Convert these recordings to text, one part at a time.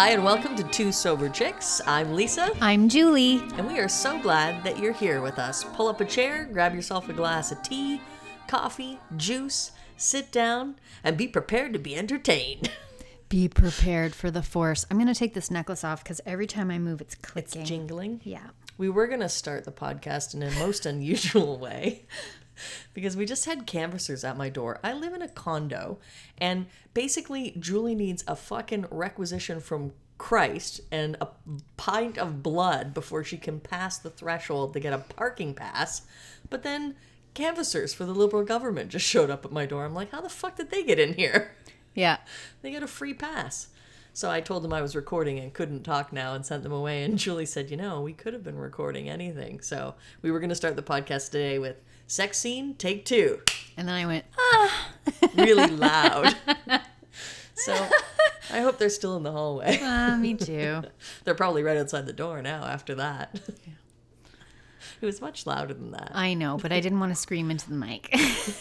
Hi, and welcome to Two Sober Chicks. I'm Lisa, I'm Julie. and we are so glad that you're here with us. Pull up a chair, grab yourself a glass of tea, coffee, juice, sit down, and be prepared to be entertained. Be prepared for the force. I'm going to take this necklace off because every time I move, it's clicking. It's jingling. yeah. We were going to start the podcast in a most unusual way because we just had canvassers at my door. I live in a condo, and basically, Julie needs a fucking requisition from Christ and a pint of blood before she can pass the threshold to get a parking pass. But then, canvassers for the Liberal government just showed up at my door. I'm like, how the fuck did they get in here? Yeah. They got a free pass. So I told them I was recording and couldn't talk now and sent them away. And Julie said, You know, we could have been recording anything. So we were going to start the podcast today with sex scene, take two, And then I went, really loud. so I hope they're still in the hallway. ah, me too. They're probably right outside the door now after that. It was much louder than that. I know, but I didn't want to scream into the mic.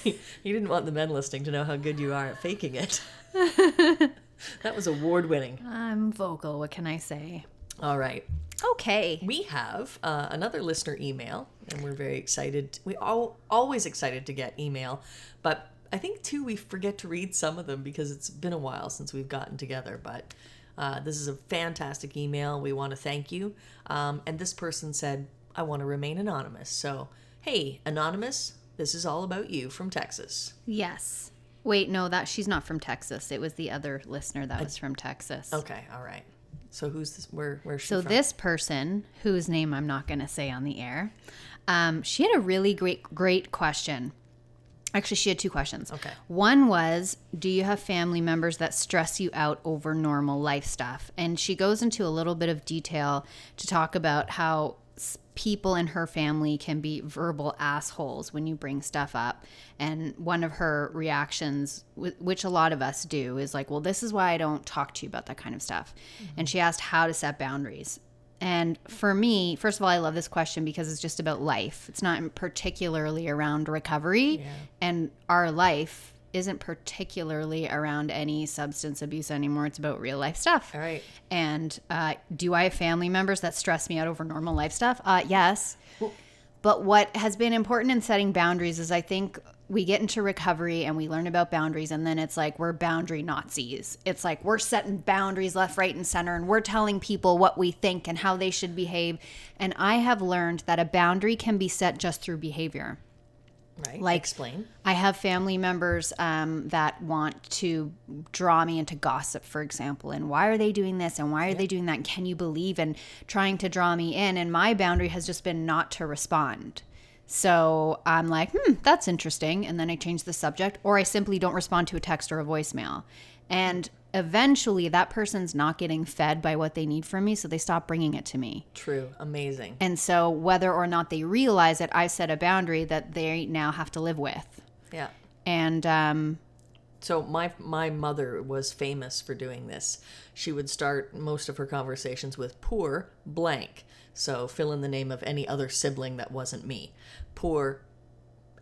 You didn't want the men listening to know how good you are at faking it. that was award winning. I'm vocal. What can I say? All right. Okay. We have uh, another listener email, and we're very excited. We all always excited to get email, but I think too we forget to read some of them because it's been a while since we've gotten together. But uh, this is a fantastic email. We want to thank you. Um, and this person said, "I want to remain anonymous." So, hey, anonymous, this is all about you from Texas. Yes. Wait, no, that she's not from Texas. It was the other listener that was from Texas. Okay, all right. So who's this? Where where's she So from? this person, whose name I'm not going to say on the air, um, she had a really great, great question. Actually, she had two questions. Okay. One was, do you have family members that stress you out over normal life stuff? And she goes into a little bit of detail to talk about how people in her family can be verbal assholes when you bring stuff up. And one of her reactions, which a lot of us do, is like, well, this is why I don't talk to you about that kind of stuff. Mm-hmm. And she asked how to set boundaries. And for me, first of all, I love this question because it's just about life. It's not particularly around recovery. And our life isn't particularly around any substance abuse anymore. It's about real life stuff. all right. And uh, do I have family members that stress me out over normal life stuff? Uh, yes. But what has been important in setting boundaries is I think we get into recovery and we learn about boundaries, and then it's like we're boundary Nazis. It's like we're setting boundaries left, right, and center, and we're telling people what we think and how they should behave. And I have learned that a boundary can be set just through behavior. Right. Like- explain. I have family members um, that want to draw me into gossip, for example. And why are they doing this? And why are they doing that? And can you believe? And trying to draw me in. And my boundary has just been not to respond. So I'm like, hmm, that's interesting. And then I change the subject, or I simply don't respond to a text or a voicemail. And eventually that person's not getting fed by what they need from me. So they stop bringing it to me. True. Amazing. And so whether or not they realize it, I set a boundary that they now have to live with. Yeah. And um, So my my mother was famous for doing this. She would start most of her conversations with poor blank. So fill in the name of any other sibling that wasn't me. Poor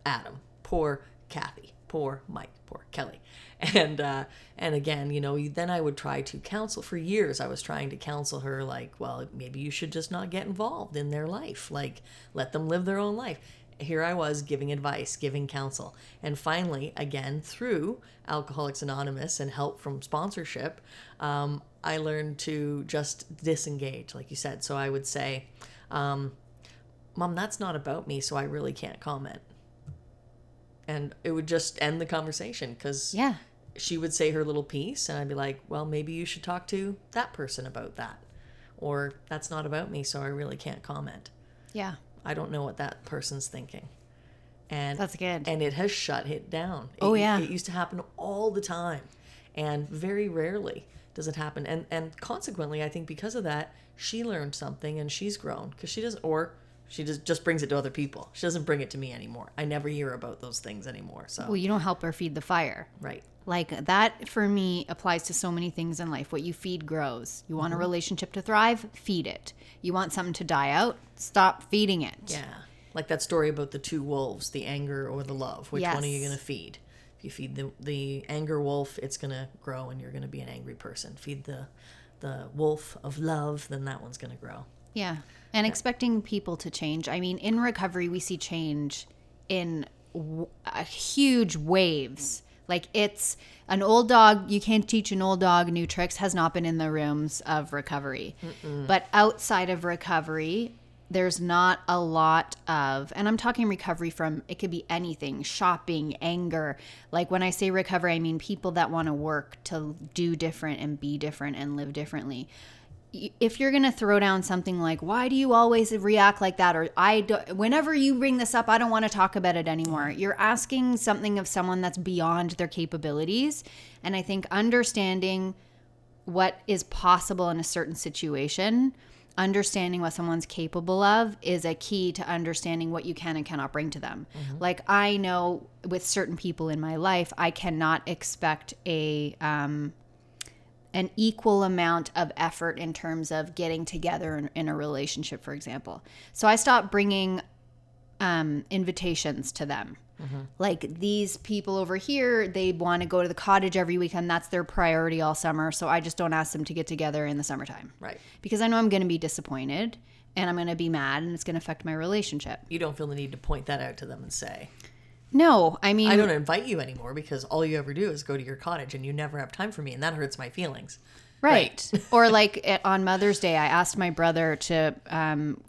Adam. Poor Kathy. Poor Mike. Poor Kelly. And uh, and again, you know, then I would try to counsel for years. I was trying to counsel her, like, well, maybe you should just not get involved in their life. Like, let them live their own life. Here I was giving advice, giving counsel. And finally, again, through Alcoholics Anonymous and help from sponsorship, um, I learned to just disengage, like you said. So I would say, um, Mom, that's not about me, so I really can't comment. And it would just end the conversation because yeah, she would say her little piece, and I'd be like, well, maybe you should talk to that person about that. Or that's not about me, so I really can't comment. yeah, I don't know what that person's thinking. And That's good. And it has shut it down. It, Oh, yeah. It used to happen all the time. And very rarely does it happen. And and consequently, I think because of that, she learned something and she's grown because she doesn't or she just just brings it to other people. She doesn't bring it to me anymore. I never hear about those things anymore. So well, you don't help her feed the fire. right. Like that for me applies to so many things in life. What you feed grows. You Mm-hmm. want a relationship to thrive? Feed it. You want something to die out? Stop feeding it. Yeah. Like that story about the two wolves, the anger or the love. Which one are you going to feed? If you feed the, the anger wolf, it's going to grow and you're going to be an angry person. Feed the the wolf of love, then that one's going to grow. Yeah. And expecting people to change. I mean, in recovery, we see change in w- uh, huge waves. Like it's an old dog, you can't teach an old dog new tricks, has not been in the rooms of recovery. But outside of recovery, there's not a lot of, and I'm talking recovery from it could be anything shopping, anger. Like when I say recovery, I mean people that want to work to do different and be different and live differently if you're going to throw down something like why do you always react like that? or i do, whenever you bring this up i don't want to talk about it anymore. You're asking something of someone that's beyond their capabilities. And i think understanding what is possible in a certain situation understanding what someone's capable of is a key to understanding what you can and cannot bring to them. Like i know with certain people in my life i cannot expect a um, an equal amount of effort in terms of getting together in, in a relationship, for example. So I stopped bringing um, invitations to them. Like these people over here, they want to go to the cottage every weekend. That's their priority all summer. So I just don't ask them to get together in the summertime. Right. Because I know I'm going to be disappointed and I'm going to be mad and it's going to affect my relationship. You don't feel the need to point that out to them and say, No, I mean, I don't invite you anymore because all you ever do is go to your cottage and you never have time for me, and that hurts my feelings. Right. or like on Mother's Day, I asked my brother to um,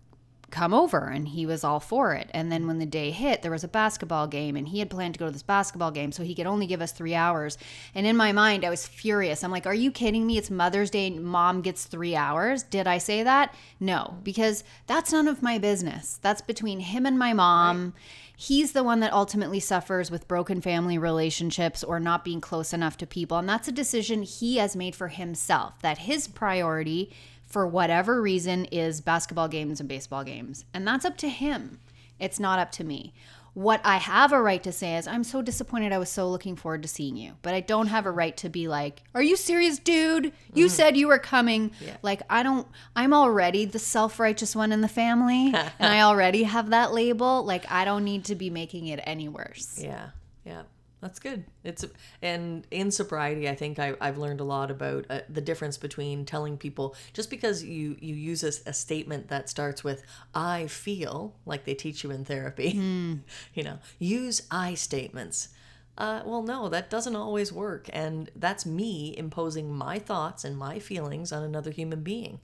come over and he was all for it. And then when the day hit, there was a basketball game and he had planned to go to this basketball game. So he could only give us three hours. And in my mind, I was furious. I'm like, are you kidding me? It's Mother's Day and mom gets three hours. Did I say that? No, because that's none of my business. That's between him and my mom. He's the one that ultimately suffers with broken family relationships or not being close enough to people. And that's a decision he has made for himself that his priority, for whatever reason, is basketball games and baseball games. And that's up to him. It's not up to me. What I have a right to say is, I'm so disappointed. I was so looking forward to seeing you. But I don't have a right to be like, Are you serious, dude? You mm-hmm. said you were coming. Like, I don't, I'm already the self righteous one in the family. and I already have that label. Like, I don't need to be making it any worse. Yeah, yeah, that's good. It's and in sobriety, I think I, I've learned a lot about uh, the difference between telling people just because you you use a, a statement that starts with "I feel," like they teach you in therapy. you know, use I statements. Uh, well, no, that doesn't always work, and that's me imposing my thoughts and my feelings on another human being,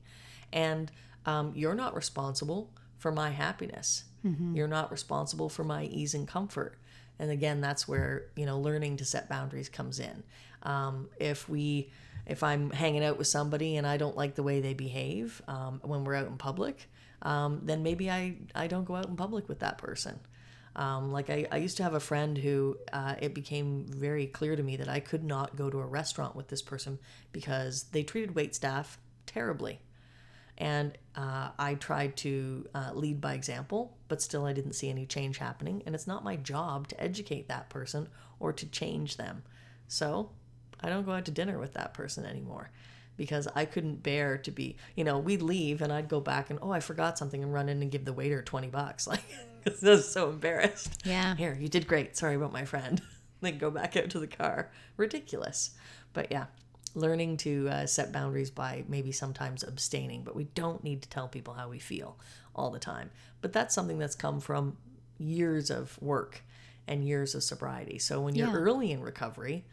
and um, you're not responsible for my happiness. You're not responsible for my ease and comfort. And again, that's where you know learning to set boundaries comes in. Um, if we, if I'm hanging out with somebody and I don't like the way they behave um, when we're out in public, um, then maybe I I don't go out in public with that person. Um, like I, I used to have a friend who uh, it became very clear to me that I could not go to a restaurant with this person because they treated wait staff terribly and uh, I tried to uh, lead by example, but still I didn't see any change happening. And it's not my job to educate that person or to change them. So I don't go out to dinner with that person anymore because I couldn't bear to be, you know, we'd leave and I'd go back and, oh, I forgot something and run in and give the waiter 20 bucks. Like, I was so embarrassed. Yeah. Here, you did great. Sorry about my friend. then go back out to the car. Ridiculous. But yeah, learning to uh, set boundaries by maybe sometimes abstaining, but we don't need to tell people how we feel all the time. But that's something that's come from years of work and years of sobriety. So when you're Yeah. early in recovery,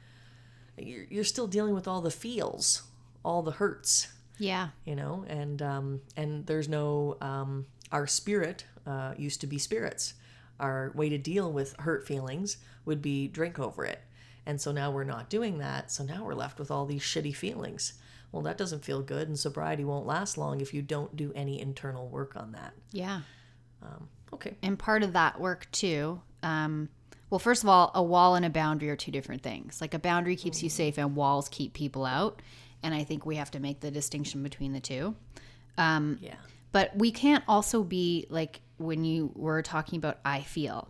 you're, you're still dealing with all the feels, all the hurts, Yeah. you know and um and there's no um our spirit uh used to be spirits our way to deal with hurt feelings would be drink over it and so now we're not doing that so now we're left with all these shitty feelings well that doesn't feel good and sobriety won't last long if you don't do any internal work on that Yeah. okay And part of that work too, um, well, first of all, a wall and a boundary are two different things. Like a boundary keeps you safe, and walls keep people out. And I think we have to make the distinction between the two. Um, yeah but we can't also be like when you were talking about I feel.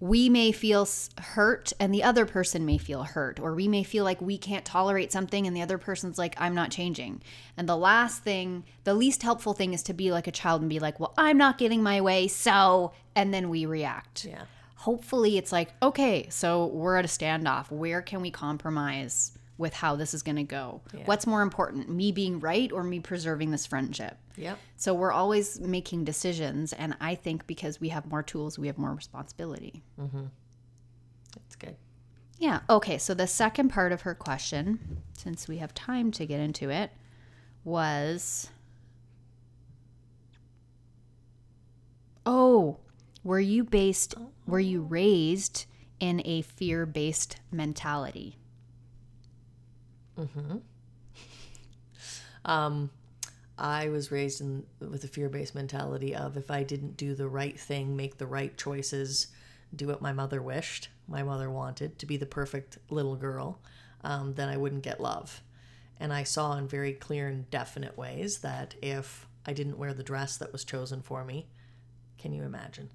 We may feel hurt and the other person may feel hurt, or we may feel like we can't tolerate something and the other person's like, I'm not changing. And the last thing, the least helpful thing is to be like a child and be like, Well, I'm not getting my way, so, and then we react. yeah Hopefully, it's like, okay, so we're at a standoff. Where can we compromise? With how this is going to go. Yeah. What's more important, me being right or me preserving this friendship? Yep. So we're always making decisions. And I think because we have more tools, we have more responsibility. Mm-hmm. That's good. Yeah. Okay. So the second part of her question, since we have time to get into it, was Oh, were you based were you raised in a fear-based mentality? Um, I was raised in with a fear-based mentality of if I didn't do the right thing, make the right choices, do what my mother wished, my mother wanted to be the perfect little girl, um, then I wouldn't get love. And I saw in very clear and definite ways that if I didn't wear the dress that was chosen for me, can you imagine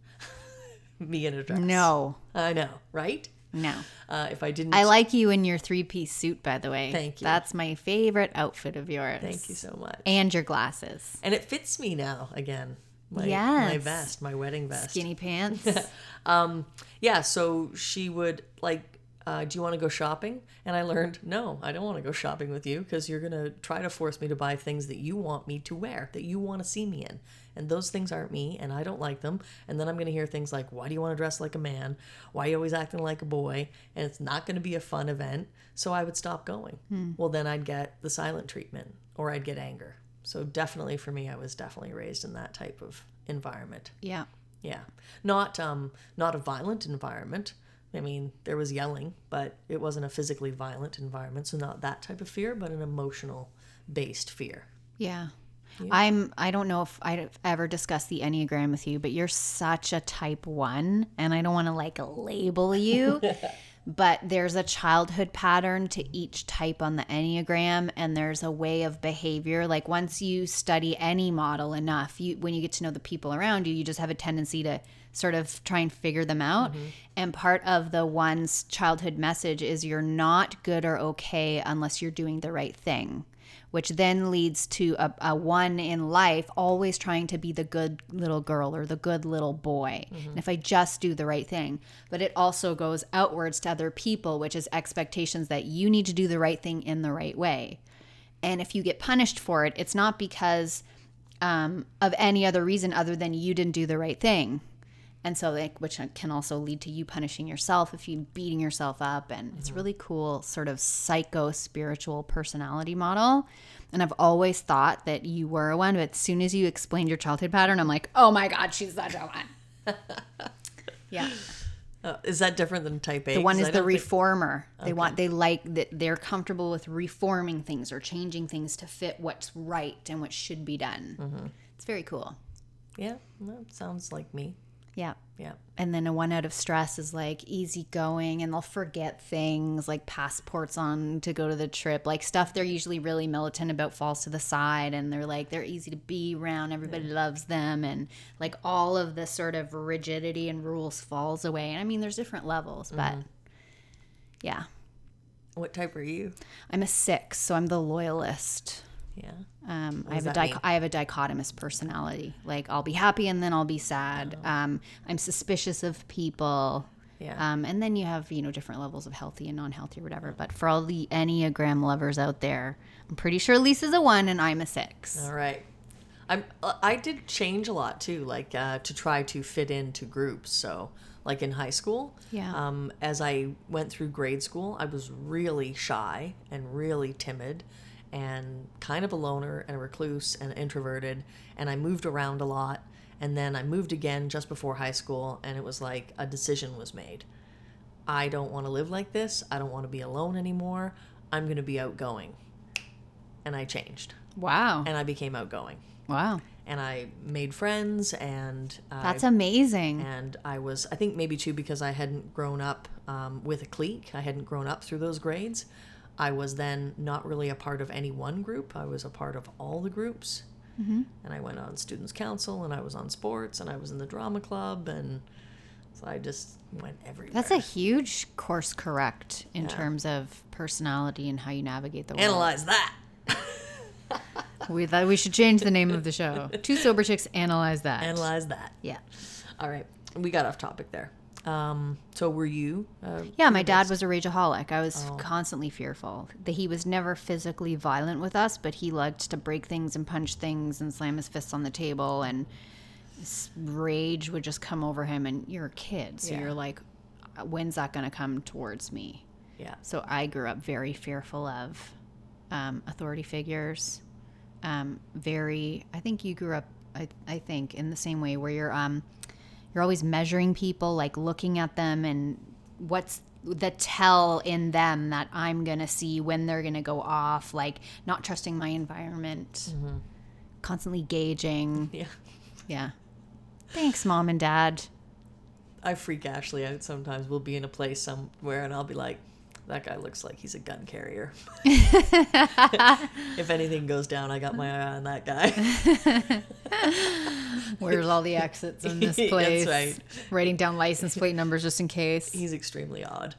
me in a dress? No. I know, right? No. Uh, if I didn't, I like you in your three-piece suit by the way. Thank you. That's my favorite outfit of yours. thank you so much. And your glasses. and it fits me now again. My, my vest, my wedding vest. Skinny pants. Um, yeah, so she would like, uh, do you want to go shopping? And I learned, no, I don't want to go shopping with you because you're gonna try to force me to buy things that you want me to wear, that you want to see me in, and those things aren't me, and I don't like them. And then I'm gonna hear things like, why do you want to dress like a man? Why are you always acting like a boy? And it's not gonna be a fun event. So I would stop going. Well, then I'd get the silent treatment, or I'd get anger. So definitely for me, I was definitely raised in that type of environment. yeah. Yeah, not um, not a violent environment. I mean, there was yelling, but it wasn't a physically violent environment, so not that type of fear, but an emotional based fear. Yeah. I'm I don't know if I've ever discussed the Enneagram with you, but you're such a type 1 and I don't want to like label you. but there's a childhood pattern to each type on the Enneagram and there's a way of behavior. Like once you study any model enough, you when you get to know the people around you, you just have a tendency to sort of try and figure them out. Mm-hmm. And part of the one's childhood message is you're not good or okay unless you're doing the right thing which then leads to a, a one in life always trying to be the good little girl or the good little boy. And if I just do the right thing, but it also goes outwards to other people, which is expectations that you need to do the right thing in the right way. And if you get punished for it, it's not because um, of any other reason other than you didn't do the right thing. And so, like, which can also lead to you punishing yourself if you beating yourself up. And it's really cool, sort of psycho spiritual personality model. And I've always thought that you were a one, but as soon as you explained your childhood pattern, I'm like, oh my God, she's such a one. yeah. Uh, is that different than type A? The one is I the don't think- reformer. They want they like that they're comfortable with reforming things or changing things to fit what's right and what should be done. It's very cool. Yeah, that sounds like me. Yeah. Yeah. And then a one out of stress is like easygoing and they'll forget things like passports on to go to the trip. Like stuff they're usually really militant about falls to the side and they're like they're easy to be around, everybody loves them and like all of the sort of rigidity and rules falls away. And I mean there's different levels, but mm-hmm. yeah. What type are you? I'm a six, so I'm the loyalist. Yeah. Um, I have a? I have a dichotomous personality. Like I'll be happy and then I'll be sad. Oh. Um, I'm suspicious of people. Yeah. Um, and then you have you know different levels of healthy and non-healthy or whatever. But for all the Enneagram lovers out there, I'm pretty sure Lisa's a one and I'm a six. All right. I'm. uh, I did change a lot too, like uh, to try to fit into groups. So, like in high school, Yeah. Um, as I went through grade school, I was really shy and really timid, and kind of a loner and a recluse and introverted. And I moved around a lot. And then I moved again just before high school, and it was like a decision was made. I don't want to live like this. I don't want to be alone anymore. I'm going to be outgoing. And I changed Wow. and I became outgoing. Wow. And I made friends, and I, That's amazing. and I was I think maybe too because I hadn't grown up um, with a clique. I hadn't grown up through those grades. I was then not really a part of any one group. I was a part of all the groups, mm-hmm. and I went on students council, and I was on sports, and I was in the drama club, and so I just went everywhere. That's a huge course correct in terms of personality and how you navigate the world. analyze that. We thought we should change the name of the show. Two sober chicks analyze that. Analyze that. Yeah. All right, we got off topic there. Um, so were you? Uh, Yeah, my dad was a rageaholic. I was Oh. constantly fearful. That he was never physically violent with us, but he liked to break things and punch things and slam his fists on the table and rage would just come over him and you're a kid, so Yeah. you're like when's that going to come towards me? yeah. So I grew up very fearful of um, authority figures. Um, very, I think you grew up, I, I think, in the same way where you're, um, you're always measuring people, like looking at them and what's the tell in them that I'm gonna see when they're gonna go off, like not trusting my environment, mm-hmm. constantly gauging. Yeah. Yeah. Thanks, mom and dad. I freak Ashley out sometimes. We'll be in a place somewhere and I'll be like, that guy looks like he's a gun carrier. if anything goes down, I got my eye on that guy. Where's all the exits in this That's place? right. Writing down license plate numbers just in case. He's extremely odd.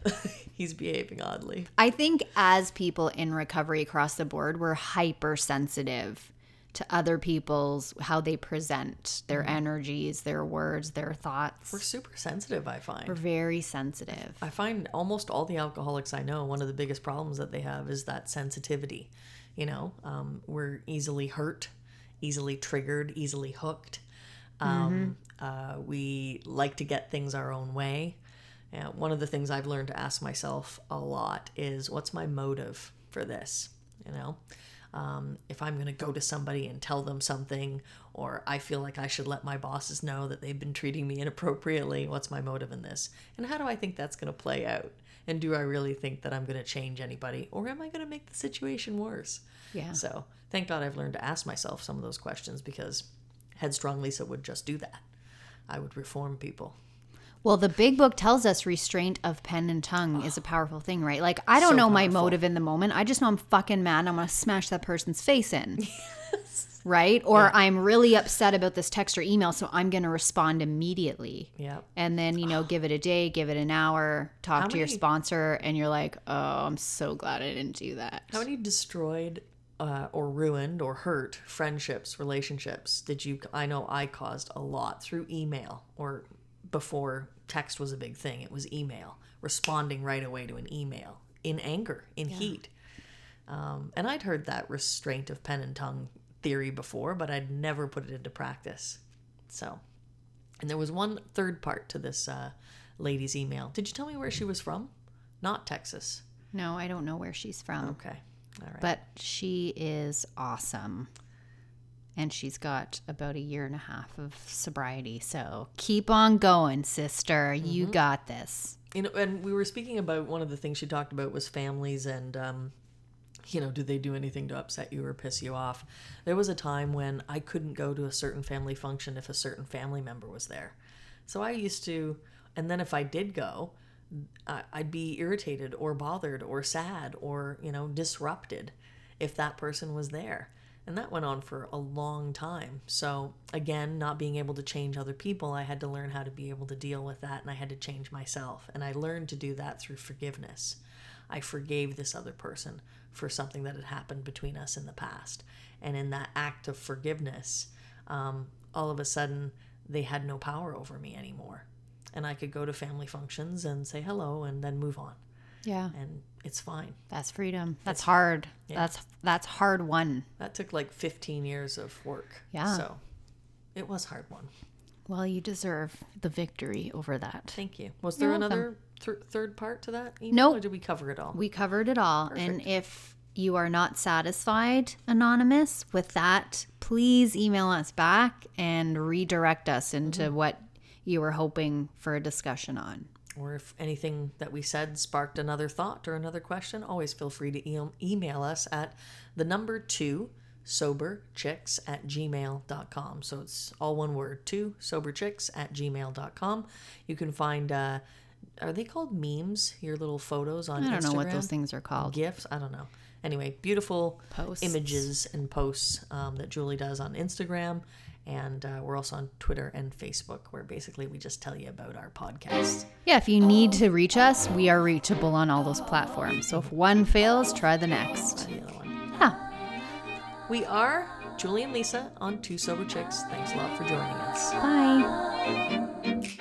he's behaving oddly. I think as people in recovery across the board, we're hypersensitive to other people's how they present their energies, their words, their thoughts. We're super sensitive, I find. We're very sensitive. I find almost all the alcoholics I know, one of the biggest problems that they have is that sensitivity. You know, um, we're easily hurt, easily triggered, easily hooked. Um, uh, we like to get things our own way. Uh, one of the things I've learned to ask myself a lot is what's my motive for this? You know, um, if I'm going to go to somebody and tell them something, or I feel like I should let my bosses know that they've been treating me inappropriately, what's my motive in this? And how do I think that's going to play out? And do I really think that I'm going to change anybody, or am I going to make the situation worse? Yeah. So thank God I've learned to ask myself some of those questions because headstrong Lisa would just do that. I would reform people. Well, the big book tells us restraint of pen and tongue is a powerful thing, right? Like, I don't So know my powerful. motive in the moment. I just know I'm fucking mad and I'm going to smash that person's face in. Right? Or I'm really upset about this text or email, so I'm going to respond immediately. Yeah. And then, you know, give it a day, give it an hour, talk How to your sponsor, and you're like, oh, I'm so glad I didn't do that. How many destroyed uh, or ruined or hurt friendships, relationships did you? I know I caused a lot through email or before text was a big thing. It was email, responding right away to an email in anger, in heat. Um, and I'd heard that restraint of pen and tongue theory before, but I'd never put it into practice. So, and there was one third part to this uh, lady's email. Did you tell me where she was from? Not Texas. No, I don't know where she's from, Okay. All right. but she is awesome. And she's got about a year and a half of sobriety. So keep on going, sister. You got this. you know and we were speaking about one of the things she talked about was families and um you know do they do anything to upset you or piss you off there was a time when i couldn't go to a certain family function if a certain family member was there so i used to and then if i did go i'd be irritated or bothered or sad or you know disrupted if that person was there and that went on for a long time. So, again, not being able to change other people, I had to learn how to be able to deal with that and I had to change myself. And I learned to do that through forgiveness. I forgave this other person for something that had happened between us in the past. And in that act of forgiveness, um, all of a sudden, they had no power over me anymore. And I could go to family functions and say hello and then move on. Yeah. And it's fine. That's freedom. That's hard. That's that's hard won. That took like 15 years of work. Yeah. So it was hard won. Well, you deserve the victory over that. Thank you. Was there You're another th- third part to that No. Nope. Or did we cover it all? We covered it all. And if you are not satisfied, Anonymous, with that, please email us back and redirect us into mm-hmm. what you were hoping for a discussion on. Or if anything that we said sparked another thought or another question, always feel free to e- email us at the number two soberchicks at gmail.com. So it's all one word, two soberchicks at gmail.com. You can find, uh, are they called memes? Your little photos on Instagram? I don't know what those things are called. gifs i don't know anyway beautiful Posts. images and posts um, that julie does on instagram and uh, we're also on twitter and facebook where basically we just tell you about our podcast Yeah, if you need to reach us, we are reachable on all those platforms. So if one fails, try the next. the other one Yeah. we are julie and lisa on two sober chicks thanks a lot for joining us Bye.